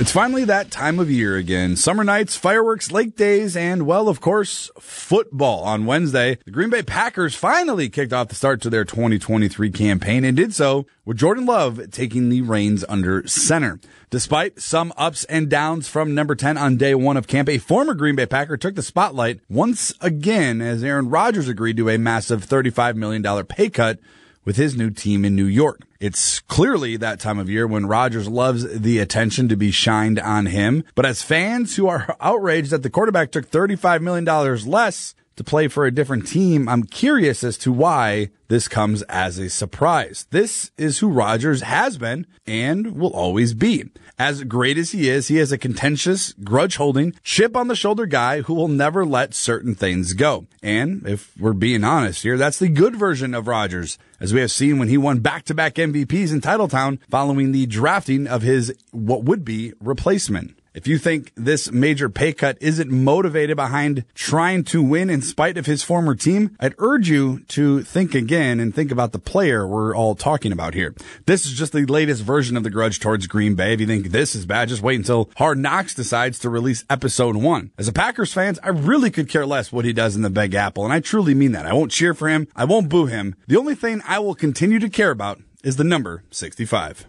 It's finally that time of year again. Summer nights, fireworks, lake days, and, well, of course, football. On Wednesday, the Green Bay Packers finally kicked off the start to their 2023 campaign and did so with Jordan Love taking the reins under center. Despite some ups and downs from number 10 on day one of camp, a former Green Bay Packer took the spotlight once again as Aaron Rodgers agreed to a massive $35 million pay cut with his new team in New York. It's clearly that time of year when Rodgers loves the attention to be shined on him. But as fans who are outraged that the quarterback took $35 million less to play for a different team, I'm curious as to why this comes as a surprise. This is who Rodgers has been and will always be. As great as he is, he is a contentious, grudge holding, chip on the shoulder guy who will never let certain things go. And if we're being honest here, that's the good version of Rodgers, as we have seen when he won back to back MVPs in Titletown following the drafting of his what would be replacement. If you think this major pay cut isn't motivated behind trying to win in spite of his former team, I'd urge you to think again and think about the player we're all talking about here. This is just the latest version of the grudge towards Green Bay. If you think this is bad, just wait until Hard Knocks decides to release episode one. As a Packers fans, I really could care less what he does in the Big Apple, and I truly mean that. I won't cheer for him. I won't boo him. The only thing I will continue to care about is the number 65.